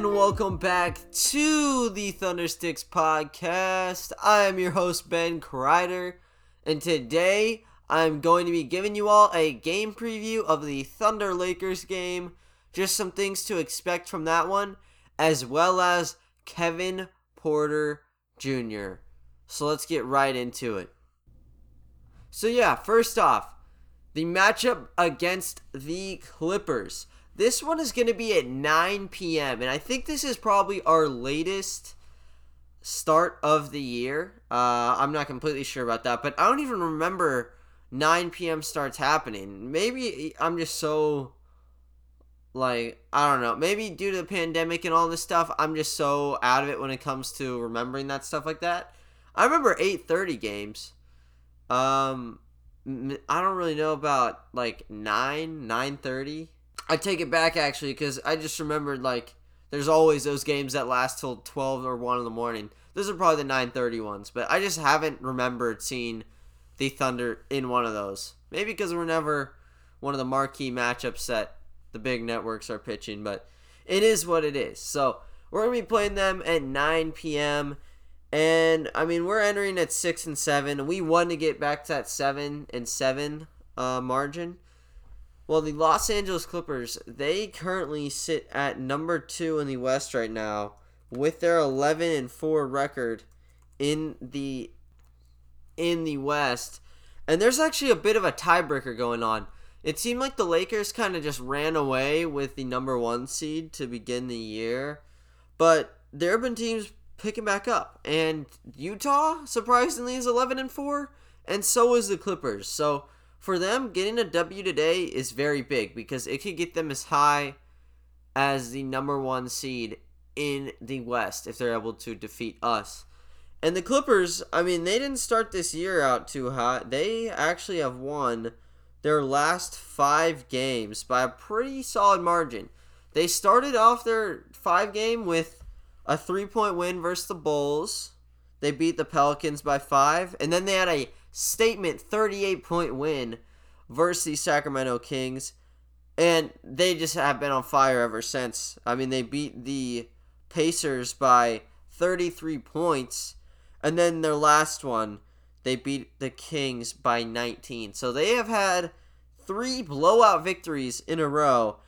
and welcome back to the Thundersticks podcast. I am your host, Ben Kreider, and today I'm going to be giving you all a game preview of the Thunder Lakers game, just some things to expect from that one, as well as Kevin Porter Jr. So let's get right into it. So, yeah, first off, the matchup against the Clippers. This one is going to be at 9 p.m. And I think this is probably our latest start of the year. Uh, I'm not completely sure about that, but I don't even remember 9 p.m. starts happening. Maybe I'm just so like I don't know. Maybe due to the pandemic and all this stuff, I'm just so out of it when it comes to remembering that stuff like that. I remember 8:30 games. Um I don't really know about like 9, 9:30. I take it back actually cuz I just remembered like there's always those games that last till 12 or 1 in the morning. Those are probably the 9:30 ones, but I just haven't remembered seeing the Thunder in one of those. Maybe because we're never one of the marquee matchups that the big networks are pitching, but it is what it is. So we're gonna be playing them at 9 p.m. And I mean, we're entering at six and seven. We want to get back to that seven and seven uh, margin. Well, the Los Angeles Clippers they currently sit at number two in the West right now with their 11 and four record in the in the West. And there's actually a bit of a tiebreaker going on. It seemed like the Lakers kind of just ran away with the number one seed to begin the year, but there have been teams picking back up, and Utah surprisingly is 11 and four, and so is the Clippers. So for them, getting a W today is very big because it could get them as high as the number one seed in the West if they're able to defeat us. And the Clippers, I mean, they didn't start this year out too hot. They actually have won their last five games by a pretty solid margin. They started off their five game with a three point win versus the Bulls. They beat the Pelicans by five, and then they had a statement 38 point win versus the Sacramento Kings. And they just have been on fire ever since. I mean, they beat the Pacers by 33 points. And then their last one, they beat the Kings by 19. So they have had three blowout victories in a row.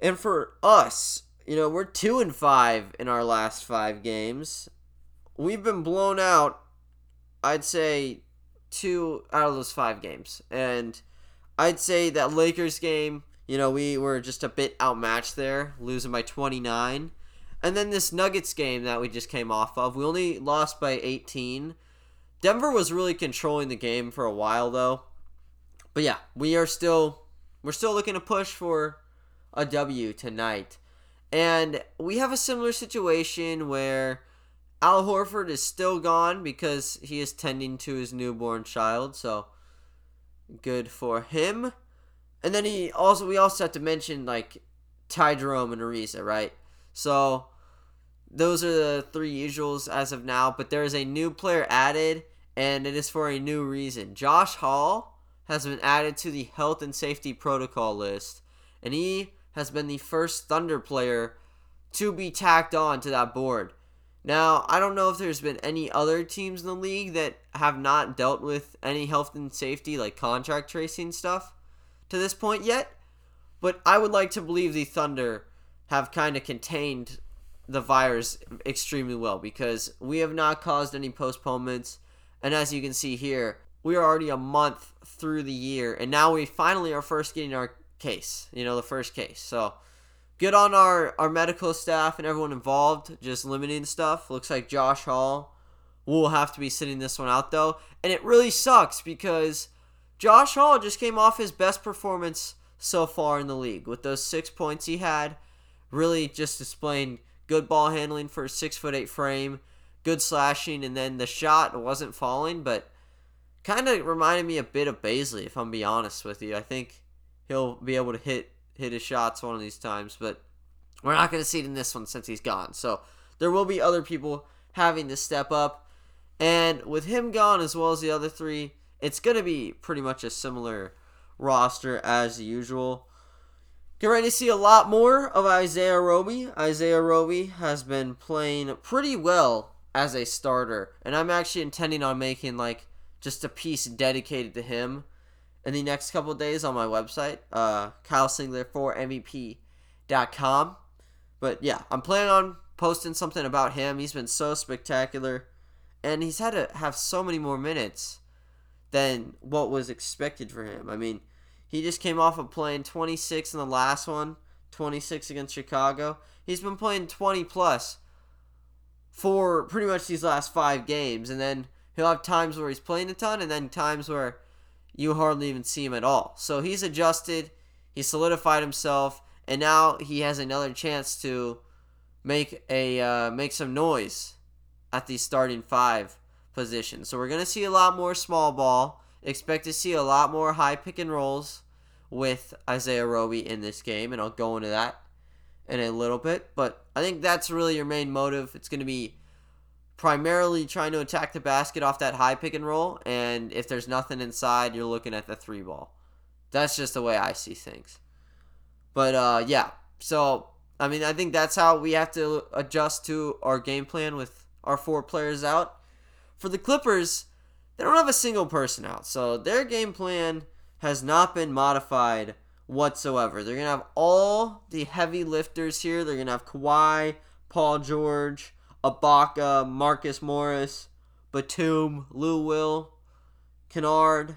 And for us, you know, we're 2 and 5 in our last 5 games. We've been blown out I'd say 2 out of those 5 games. And I'd say that Lakers game, you know, we were just a bit outmatched there, losing by 29. And then this Nuggets game that we just came off of, we only lost by 18. Denver was really controlling the game for a while though. But yeah, we are still we're still looking to push for a W tonight. And we have a similar situation where Al Horford is still gone because he is tending to his newborn child, so good for him. And then he also we also have to mention like Ty Jerome and Ariza, right? So those are the three usuals as of now, but there is a new player added, and it is for a new reason. Josh Hall has been added to the health and safety protocol list, and he has been the first Thunder player to be tacked on to that board. Now, I don't know if there's been any other teams in the league that have not dealt with any health and safety, like contract tracing stuff, to this point yet, but I would like to believe the Thunder have kind of contained the virus extremely well because we have not caused any postponements. And as you can see here, we are already a month through the year, and now we finally are first getting our case. You know, the first case. So good on our our medical staff and everyone involved, just limiting stuff. Looks like Josh Hall will have to be sitting this one out though, and it really sucks because Josh Hall just came off his best performance so far in the league with those six points he had, really just displaying good ball handling for a six foot eight frame, good slashing, and then the shot wasn't falling, but kind of reminded me a bit of Bazley, if I'm be honest with you. I think he'll be able to hit hit his shots one of these times, but we're not going to see it in this one since he's gone. So there will be other people having to step up, and with him gone as well as the other three, it's going to be pretty much a similar roster as usual Get ready to see a lot more of Isaiah Roby. Isaiah Roby has been playing pretty well as a starter, and I'm actually intending on making like just a piece dedicated to him in the next couple days on my website, uh, KyleSingler4MVP.com. But yeah, I'm planning on posting something about him. He's been so spectacular, and he's had to have so many more minutes than what was expected for him. I mean, he just came off of playing 26 in the last one, 26 against Chicago. He's been playing 20 plus for pretty much these last five games, and then he'll have times where he's playing a ton, and then times where you hardly even see him at all. So he's adjusted, he solidified himself, and now he has another chance to make a uh, make some noise at the starting five position. So we're gonna see a lot more small ball. Expect to see a lot more high pick and rolls with Isaiah Roby in this game, and I'll go into that in a little bit. But I think that's really your main motive. It's to be primarily trying to attack the basket off that high pick and roll, and if there's nothing inside, you're looking at the three ball. That's just the way I see things. But uh, yeah, so I mean, I think that's how we have to adjust to our game plan with our four players out. For the Clippers, they don't have a single person out, so their game plan has not been modified whatsoever. They're to have all the heavy lifters here. They're to have Kawhi, Paul George, Ibaka, Marcus Morris, Batum, Lou Will, Kennard.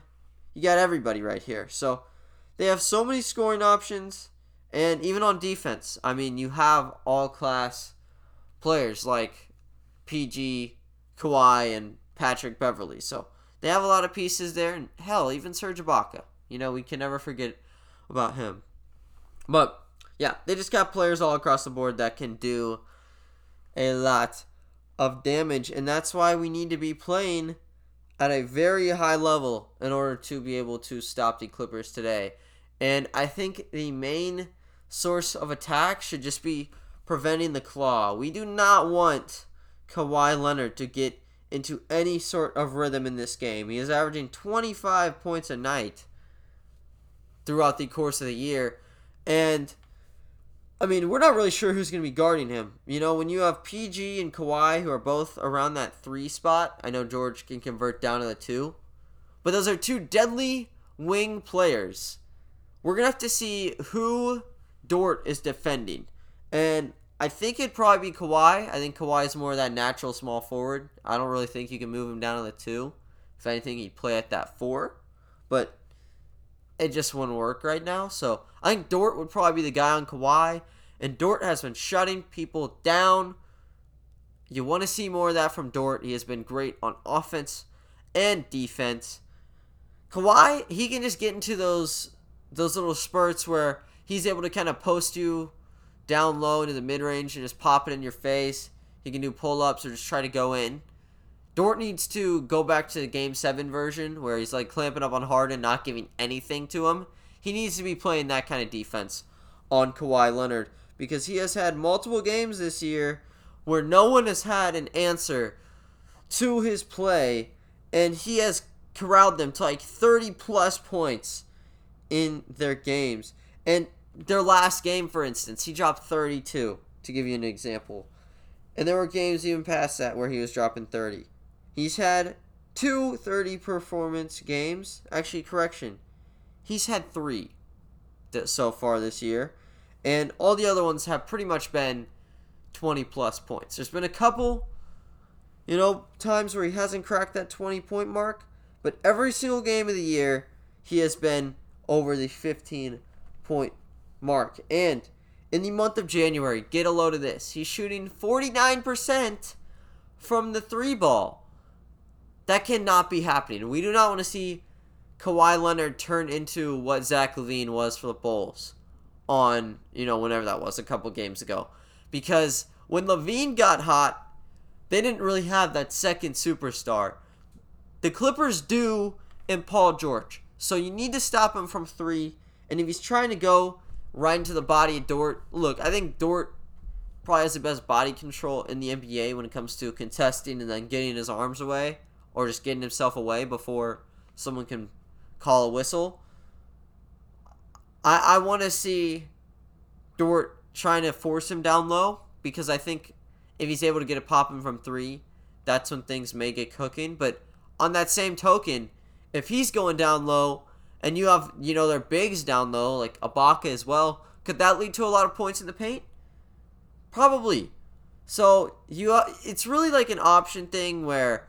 You got everybody right here. So they have so many scoring options. And even on defense, I mean, you have all class players like PG, Kawhi, and Patrick Beverley. So they have a lot of pieces there. And hell, even Serge Ibaka. You know, we can never forget about him. But yeah, they just got players all across the board that can do a lot of damage, and that's why we need to be playing at a very high level in order to be able to stop the Clippers today. And I think the main source of attack should just be preventing the claw. We do not want Kawhi Leonard to get into any sort of rhythm in this game. He is averaging 25 points a night throughout the course of the year. And I mean, we're not really sure who's going to be guarding him. You know, when you have PG and Kawhi who are both around that three spot, I know George can convert down to the two, but those are two deadly wing players. We're going to have to see who Dort is defending. And I think it'd probably be Kawhi. I think Kawhi is more of that natural small forward. I don't really think you can move him down to the two. If anything, he'd play at that four. But it just wouldn't work right now. So I think Dort would probably be the guy on Kawhi. And Dort has been shutting people down. You want to see more of that from Dort. He has been great on offense and defense. Kawhi, he can just get into those those little spurts where he's able to kind of post you down low into the mid range and just pop it in your face. He can do pull ups or just try to go in. Dort needs to go back to the Game 7 version where he's like clamping up on Harden, not giving anything to him. He needs to be playing that kind of defense on Kawhi Leonard because he has had multiple games this year where no one has had an answer to his play and he has corralled them to like 30 plus points in their games. And their last game, for instance, he dropped 32, to give you an example. And there were games even past that where he was dropping 30. He's had two 30 performance games. Actually, correction. He's had three so far this year. And all the other ones have pretty much been 20 plus points. There's been a couple, you know, times where he hasn't cracked that 20 point mark. But every single game of the year, he has been over the 15 point mark. And in the month of January, get a load of this. He's shooting 49% from the three ball. That cannot be happening. We do not want to see Kawhi Leonard turn into what Zach LaVine was for the Bulls on, you know, whenever that was, a couple games ago. Because when LaVine got hot, they didn't really have that second superstar. The Clippers do in Paul George. So you need to stop him from three. And if he's trying to go right into the body of Dort, look, I think Dort probably has the best body control in the NBA when it comes to contesting and then getting his arms away or just getting himself away before someone can call a whistle. I, I want to see Dort trying to force him down low because I think if he's able to get a pop popping from three, that's when things may get cooking. But on that same token, if he's going down low and you have, you know, their bigs down low, like Ibaka as well, could that lead to a lot of points in the paint? Probably. So you, uh, it's really like an option thing where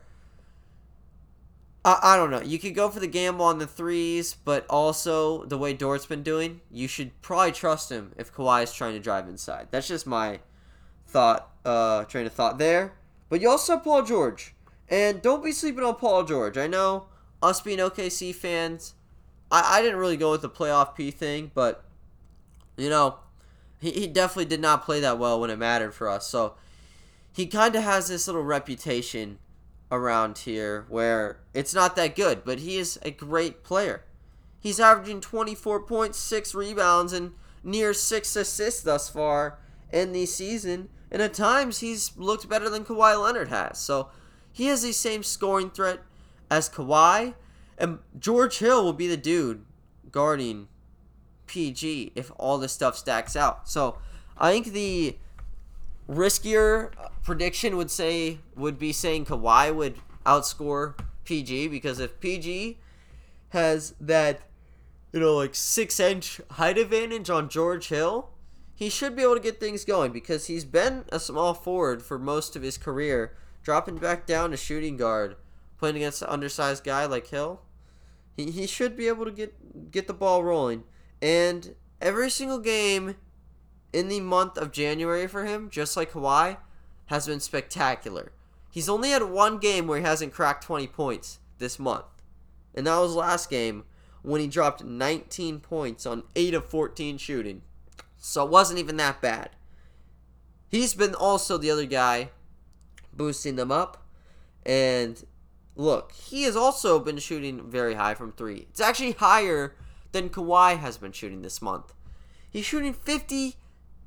I, I don't know. You could go for the gamble on the threes, but also the way Dort's been doing, you should probably trust him if Kawhi is trying to drive inside. That's just my thought, uh, train of thought there. But you also have Paul George, and don't be sleeping on Paul George. I know us being OKC fans, I, I didn't really go with the playoff P thing, but you know, he, he definitely did not play that well when it mattered for us. So he kind of has this little reputation around here where it's not that good, but he is a great player. He's averaging 24.6 rebounds and near 6 assists thus far in the season, and at times he's looked better than Kawhi Leonard has. So he has the same scoring threat as Kawhi, and George Hill will be the dude guarding PG if all this stuff stacks out. So I think the riskier uh, prediction would say would be saying Kawhi would outscore PG because if PG has that you know like six inch height advantage on George Hill, he should be able to get things going because he's been a small forward for most of his career, dropping back down to shooting guard, playing against an undersized guy like Hill. He, he should be able to get get the ball rolling. And every single game in the month of January for him, just like Kawhi, has been spectacular. He's only had one game where he hasn't cracked 20 points this month. And that was last game when he dropped 19 points on 8 of 14 shooting. So it wasn't even that bad. He's been also the other guy boosting them up. And look, he has also been shooting very high from 3. It's actually higher than Kawhi has been shooting this month. He's shooting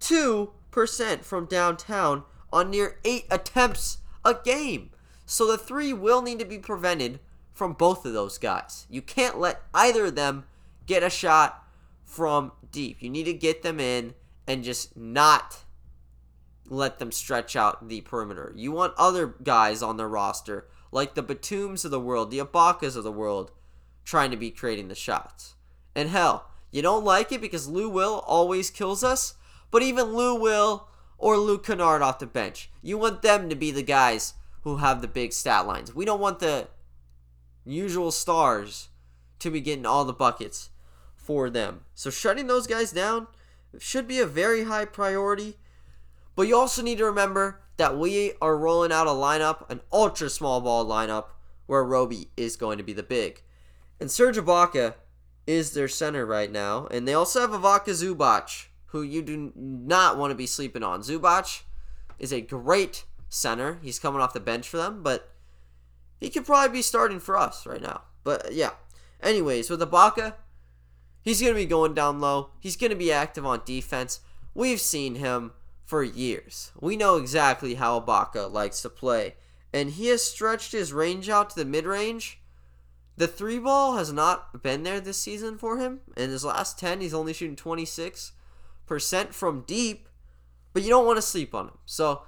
52% from downtown on near 8 attempts a game. So the 3 will need to be prevented from both of those guys. You can't let either of them get a shot from deep. You need to get them in and just not let them stretch out the perimeter. You want other guys on their roster, like the Batums of the world, the Ibakas of the world, trying to be creating the shots. And hell, you don't like it because Lou Will always kills us, but even Lou Will or Luke Kennard off the bench, you want them to be the guys who have the big stat lines. We don't want the usual stars to be getting all the buckets for them. So shutting those guys down should be a very high priority. But you also need to remember that we are rolling out a lineup, an ultra small ball lineup, where Roby is going to be the big. And Serge Ibaka is their center right now. And they also have Ivica Zubac, who you do not want to be sleeping on. Zubac is a great center. He's coming off the bench for them, but he could probably be starting for us right now. But yeah. Anyways, with Ibaka, he's going to be going down low. He's going to be active on defense. We've seen him for years. We know exactly how Ibaka likes to play. And he has stretched his range out to the mid range the three ball has not been there this season for him. In his last 10, he's only shooting 26% from deep, but you don't want to sleep on him. So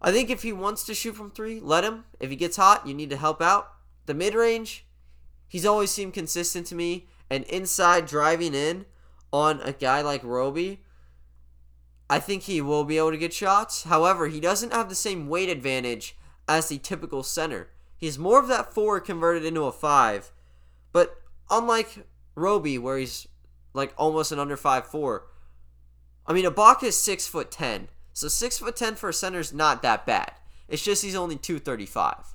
I think if he wants to shoot from three, let him. If he gets hot, you need to help out. The mid range, he's always seemed consistent to me. And inside driving in on a guy like Roby, I think he will be able to get shots. However, he doesn't have the same weight advantage as the typical center. He's more of that four converted into a five. But unlike Roby, where he's like almost an under five four, I mean Ibaka is six foot ten. So six foot ten for a center is not that bad. It's just he's only 235.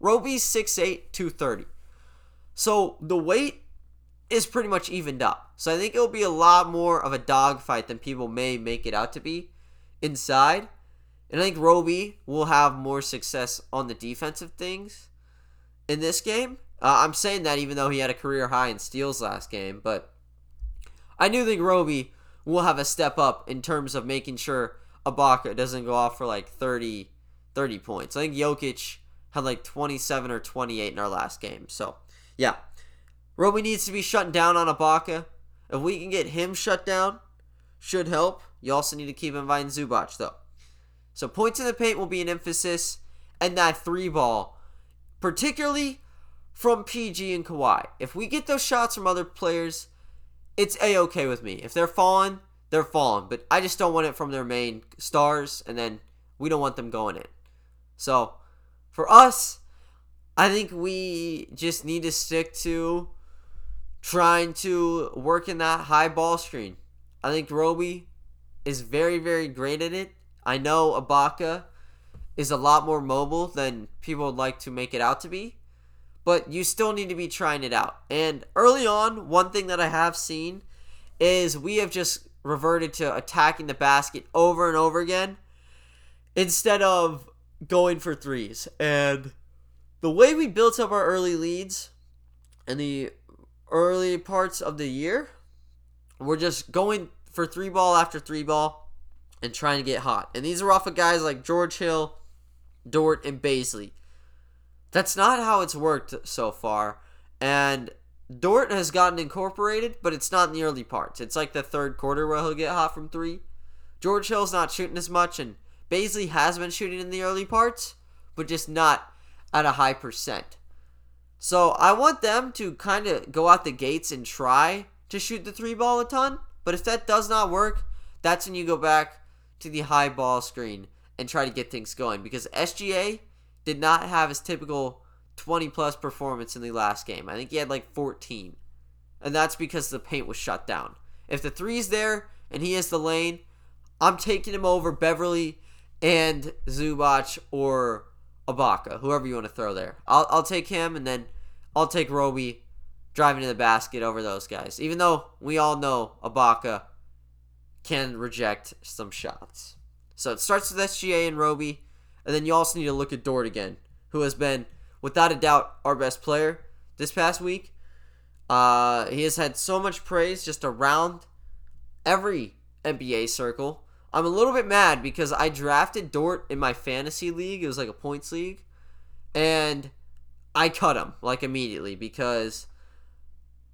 Roby's 6'8, 230. So the weight is pretty much evened up. So I think it'll be a lot more of a dogfight than people may make it out to be inside. And I think Roby will have more success on the defensive things in this game. Uh, I'm saying that even though he had a career high in steals last game, but I do think Roby will have a step up in terms of making sure Ibaka doesn't go off for like 30, 30 points. I think Jokic had like 27 or 28 in our last game. So, yeah. Roby needs to be shut down on Ibaka. If we can get him shut down, should help. You also need to keep in mind Zubac, though. So points in the paint will be an emphasis, and that three ball, particularly from PG and Kawhi. If we get those shots from other players, it's a okay with me. If they're falling, they're falling. But I just don't want it from their main stars, and then we don't want them going in. So for us, I think we just need to stick to trying to work in that high ball screen. I think Roby is very, very great at it. I know Ibaka is a lot more mobile than people would like to make it out to be, but you still need to be trying it out. And early on, one thing that I have seen is we have just reverted to attacking the basket over and over again instead of going for threes. And the way we built up our early leads in the early parts of the year, we're just going for three ball after three ball and trying to get hot. And these are off of guys like George Hill, Dort, and Bazley. That's not how it's worked so far. And Dort has gotten incorporated, but it's not in the early parts. It's like the third quarter where he'll get hot from three. George Hill's not shooting as much, and Bazley has been shooting in the early parts, but just not at a high percent. So I want them to kind of go out the gates and try to shoot the three ball a ton. But if that does not work, that's when you go back to the high ball screen and try to get things going. Because SGA did not have his typical 20 plus performance in the last game. I think he had like 14. And that's because the paint was shut down. If the three's there and he has the lane, I'm taking him over Beverley and Zubac or Ibaka, whoever you want to throw there. I'll, I'll take him, and then I'll take Roby driving to the basket over those guys. Even though we all know Ibaka can reject some shots. So it starts with SGA and Roby, and then you also need to look at Dort again, who has been, without a doubt, our best player this past week. Uh, he has had so much praise just around every NBA circle. I'm a little bit mad because I drafted Dort in my fantasy league. It was like a points league. And I cut him like immediately because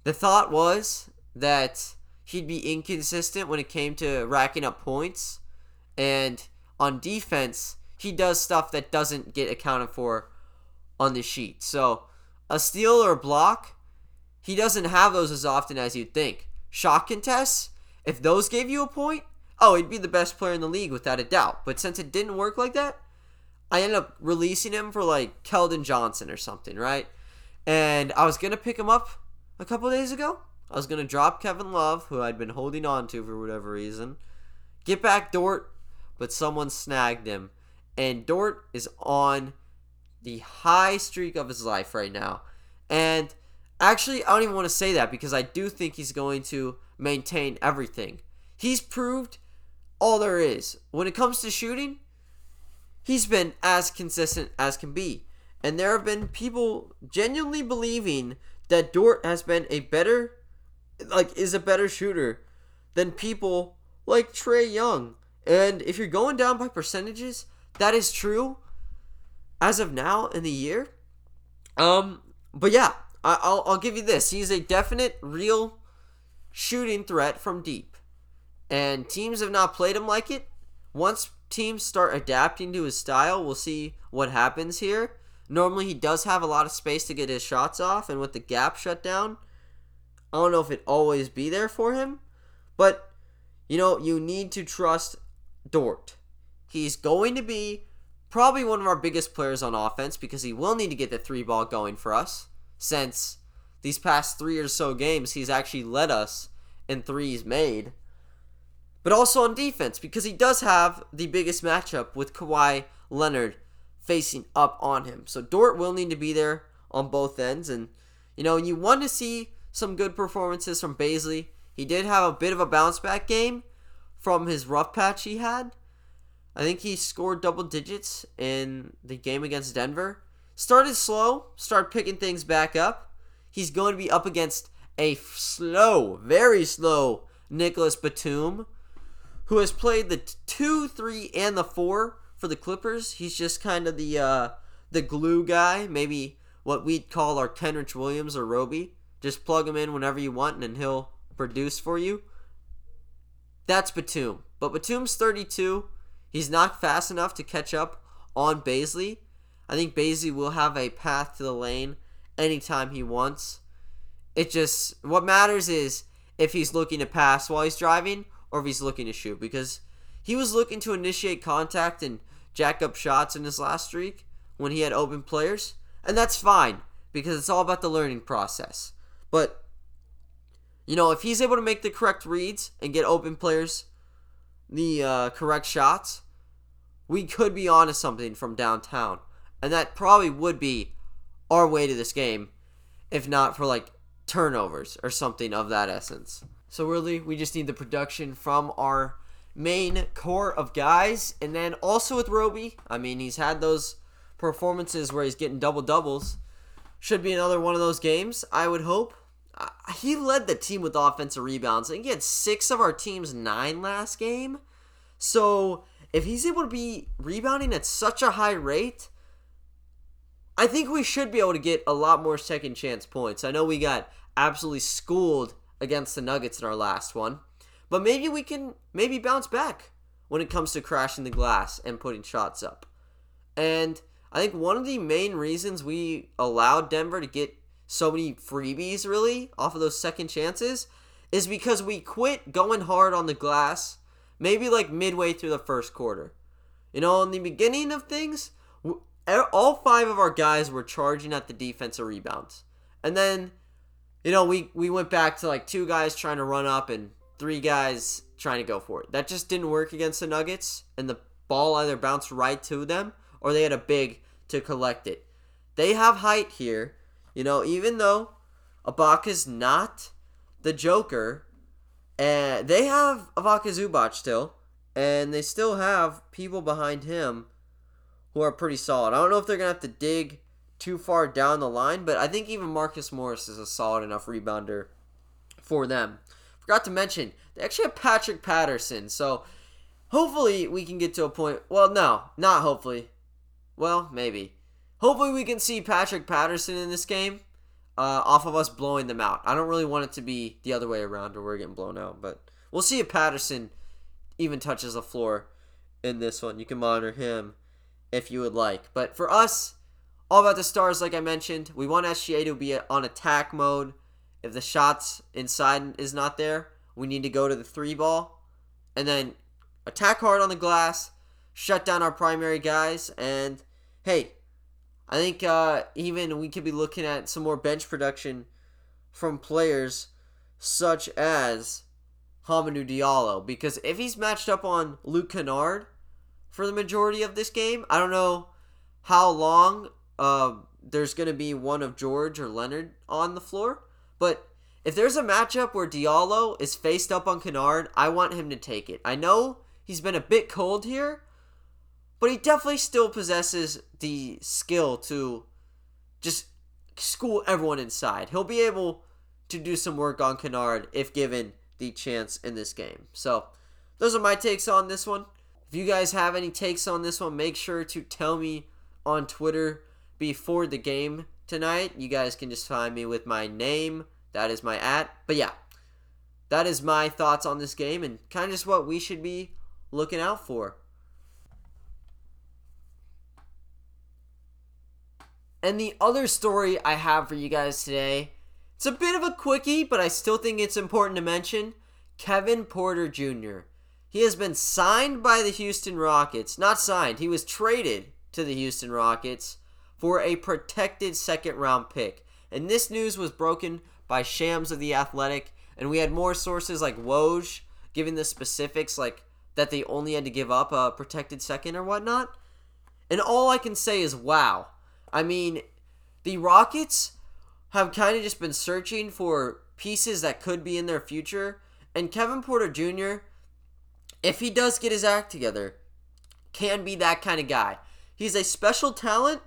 the thought was that he'd be inconsistent when it came to racking up points. And on defense, he does stuff that doesn't get accounted for on the sheet. So a steal or a block, he doesn't have those as often as you'd think. Shot contests, if those gave you a point, oh, he'd be the best player in the league without a doubt. But since it didn't work like that, I ended up releasing him for like Keldon Johnson or something, right? And I was gonna pick him up a couple days ago. I was gonna drop Kevin Love, who I'd been holding on to for whatever reason, get back Dort, but someone snagged him, and Dort is on the high streak of his life right now. And actually, I don't even want to say that because I do think he's going to maintain everything. He's proved all there is. When it comes to shooting, he's been as consistent as can be. And there have been people genuinely believing that Dort has been a better, like, is a better shooter than people like Trae Young. And if you're going down by percentages, that is true as of now in the year. Um, but yeah, I, will I'll give you this. He's a definite, real shooting threat from deep and teams have not played him like it. Once teams start adapting to his style, we'll see what happens here. Normally, he does have a lot of space to get his shots off, and with the gap shut down, I don't know if it always be there for him, but you know, you need to trust Dort. He's going to be probably one of our biggest players on offense because he will need to get the three ball going for us since these past three or so games he's actually led us in threes made but also on defense because he does have the biggest matchup with Kawhi Leonard facing up on him. So Dort will need to be there on both ends. And, you know, you want to see some good performances from Bazley. He did have a bit of a bounce back game from his rough patch he had. I think he scored double digits in the game against Denver. Started slow, started picking things back up. He's going to be up against a slow, very slow Nicholas Batum who has played the two, three, and the four for the Clippers. He's just kind of the uh, the glue guy, maybe what we'd call our Kenrich Williams or Roby. Just plug him in whenever you want, and he'll produce for you. That's Batum. But Batum's 32. He's not fast enough to catch up on Bazley. I think Bazley will have a path to the lane anytime he wants. It just what matters is if he's looking to pass while he's driving or if he's looking to shoot because he was looking to initiate contact and jack up shots in his last streak when he had open players, and that's fine because it's all about the learning process. But you know, if he's able to make the correct reads and get open players the uh, correct shots, we could be onto something from downtown. And that probably would be our way to this game, if not for like turnovers or something of that essence. So really, we just need the production from our main core of guys, and then also with Roby. I mean, he's had those performances where he's getting double doubles. Should be another one of those games, I would hope. Uh, he led the team with offensive rebounds. Think he had six of our team's nine last game. So if he's able to be rebounding at such a high rate, I think we should be able to get a lot more second chance points. I know we got absolutely schooled against the Nuggets in our last one, but maybe we can maybe bounce back when it comes to crashing the glass and putting shots up. And I think one of the main reasons we allowed Denver to get so many freebies really off of those second chances is because we quit going hard on the glass maybe like midway through the first quarter. You know, in the beginning of things, all five of our guys were charging at the defensive rebounds. And then, you know, we, we went back to like two guys trying to run up and three guys trying to go for it. That just didn't work against the Nuggets, and the ball either bounced right to them or they had a big to collect it. They have height here. You know, even though Ibaka's not the Joker, and they have Ivica Zubac still, and they still have people behind him who are pretty solid. I don't know if they're gonna have to dig too far down the line, but I think even Marcus Morris is a solid enough rebounder for them. Forgot to mention they actually have Patrick Patterson, so hopefully we can get to a point. Well, no, not hopefully. Well, maybe. Hopefully we can see Patrick Patterson in this game uh, off of us blowing them out. I don't really want it to be the other way around or we're getting blown out, but we'll see if Patterson even touches the floor in this one. You can monitor him if you would like. But for us, all about the stars, like I mentioned, we want SGA to be on attack mode. If the shots inside is not there, we need to go to the three ball and then attack hard on the glass, shut down our primary guys, and hey, I think uh, even we could be looking at some more bench production from players such as Hamidou Diallo. Because if he's matched up on Luke Kennard for the majority of this game, I don't know how long uh, there's going to be one of George or Leonard on the floor. But if there's a matchup where Diallo is faced up on Kennard, I want him to take it. I know he's been a bit cold here, but he definitely still possesses the skill to just school everyone inside. He'll be able to do some work on Kennard if given the chance in this game. So, those are my takes on this one. If you guys have any takes on this one, make sure to tell me on Twitter before the game tonight. You guys can just find me with my name. That is my at. But yeah, that is my thoughts on this game and kind of just what we should be looking out for. And the other story I have for you guys today, it's a bit of a quickie, but I still think it's important to mention. Kevin Porter Jr. He has been signed by the Houston Rockets. Not signed, he was traded to the Houston Rockets for a protected second round pick. And this news was broken by Shams of the Athletic, and we had more sources like Woj giving the specifics, like that they only had to give up a protected second or whatnot. And all I can say is, wow. I mean, the Rockets have kind of just been searching for pieces that could be in their future. And Kevin Porter Jr., if he does get his act together, can be that kind of guy. He's a special talent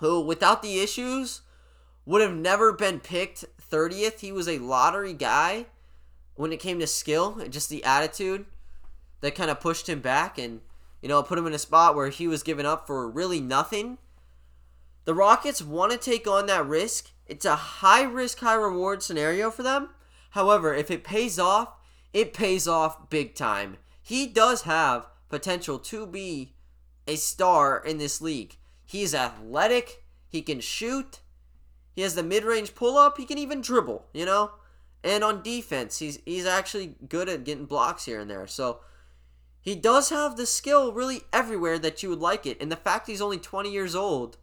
who, without the issues, would have never been picked 30th. He was a lottery guy when it came to skill and just the attitude that kind of pushed him back and, you know, put him in a spot where he was giving up for really nothing. The Rockets want to take on that risk. It's a high risk, high reward scenario for them. However, if it pays off, it pays off big time. he does have potential to be a star in this league. He's athletic, he can shoot, he has the mid-range pull-up, he can even dribble, you know? And on defense, he's he's actually good at getting blocks here and there. So he does have the skill really everywhere that you would like it. And the fact he's only 20 years old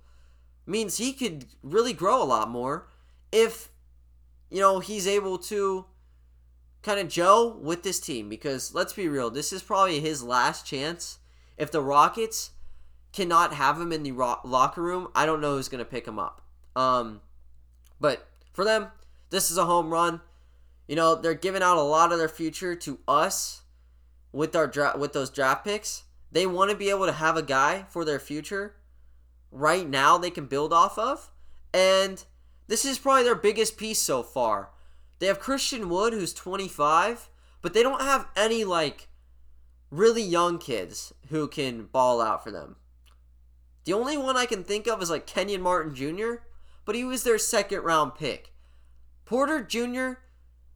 means he could really grow a lot more if you know he's able to kind of gel with this team because let's be real, this is probably his last chance. If the Rockets cannot have him in the ro- locker room, I don't know who's going to pick him up. Um, but for them, this is a home run. You know, they're giving out a lot of their future to us with our dra- with those draft picks. They want to be able to have a guy for their future right now they can build off of. And this is probably their biggest piece so far. They have Christian Wood, who's 25, but they don't have any, like, really young kids who can ball out for them. The only one I can think of is, like, Kenyon Martin Jr., but he was their second round pick. Porter Jr.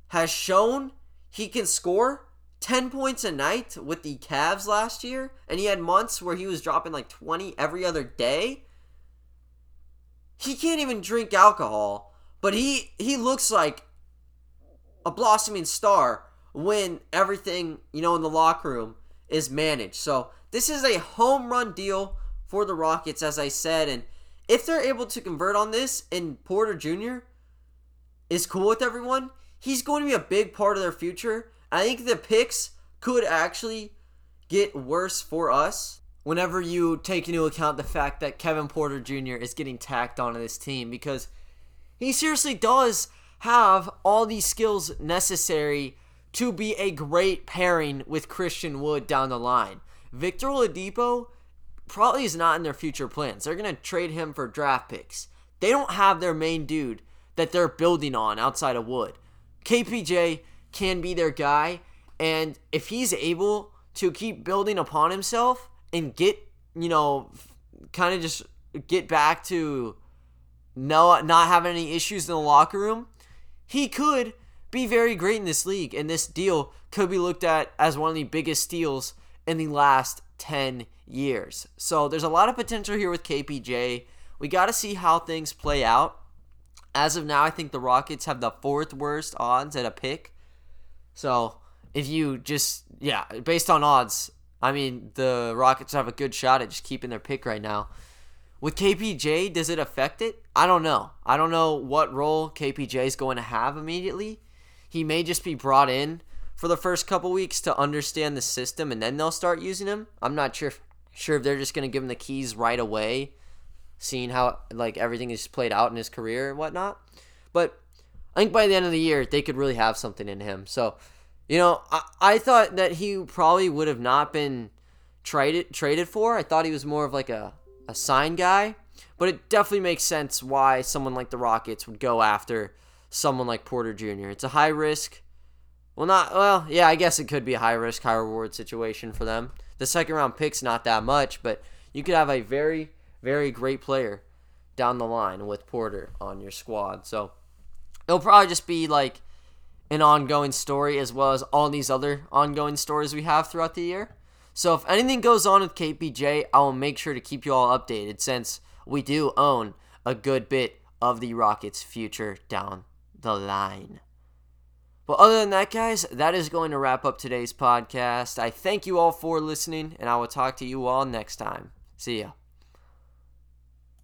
has shown he can score 10 points a night with the Cavs last year, and he had months where he was dropping like 20 every other day. He can't even drink alcohol, but he he looks like a blossoming star when everything, you know, in the locker room is managed. So, this is a home run deal for the Rockets as I said, and if they're able to convert on this and Porter Jr. is cool with everyone, he's going to be a big part of their future. I think the picks could actually get worse for us whenever you take into account the fact that Kevin Porter Jr. is getting tacked onto this team because he seriously does have all these skills necessary to be a great pairing with Christian Wood down the line. Victor Oladipo probably is not in their future plans. They're going to trade him for draft picks. They don't have their main dude that they're building on outside of Wood. KPJ can be their guy, and if he's able to keep building upon himself and get, you know, kind of just get back to no not having any issues in the locker room, he could be very great in this league, and this deal could be looked at as one of the biggest steals in the last 10 years. So there's a lot of potential here with KPJ. We got to see how things play out. As of now, I think the Rockets have the fourth worst odds at a pick. So if you just, yeah, based on odds, I mean, the Rockets have a good shot at just keeping their pick right now. With KPJ, does it affect it? I don't know. I don't know what role KPJ is going to have immediately. He may just be brought in for the first couple weeks to understand the system and then they'll start using him. I'm not sure if, sure if they're just going to give him the keys right away, seeing how like everything is played out in his career and whatnot. But I think by the end of the year, they could really have something in him. So, you know, I, I thought that he probably would have not been traded traded for. I thought he was more of like a a sign guy, but it definitely makes sense why someone like the Rockets would go after someone like Porter Jr. It's a high risk. Well, not well, yeah. I guess it could be a high risk, high reward situation for them. The second round pick's not that much, but you could have a very, very great player down the line with Porter on your squad. So it'll probably just be like an ongoing story as well as all these other ongoing stories we have throughout the year. So if anything goes on with KPJ, I will make sure to keep you all updated since we do own a good bit of the Rockets' future down the line. But other than that, guys, that is going to wrap up today's podcast. I thank you all for listening, and I will talk to you all next time. See ya.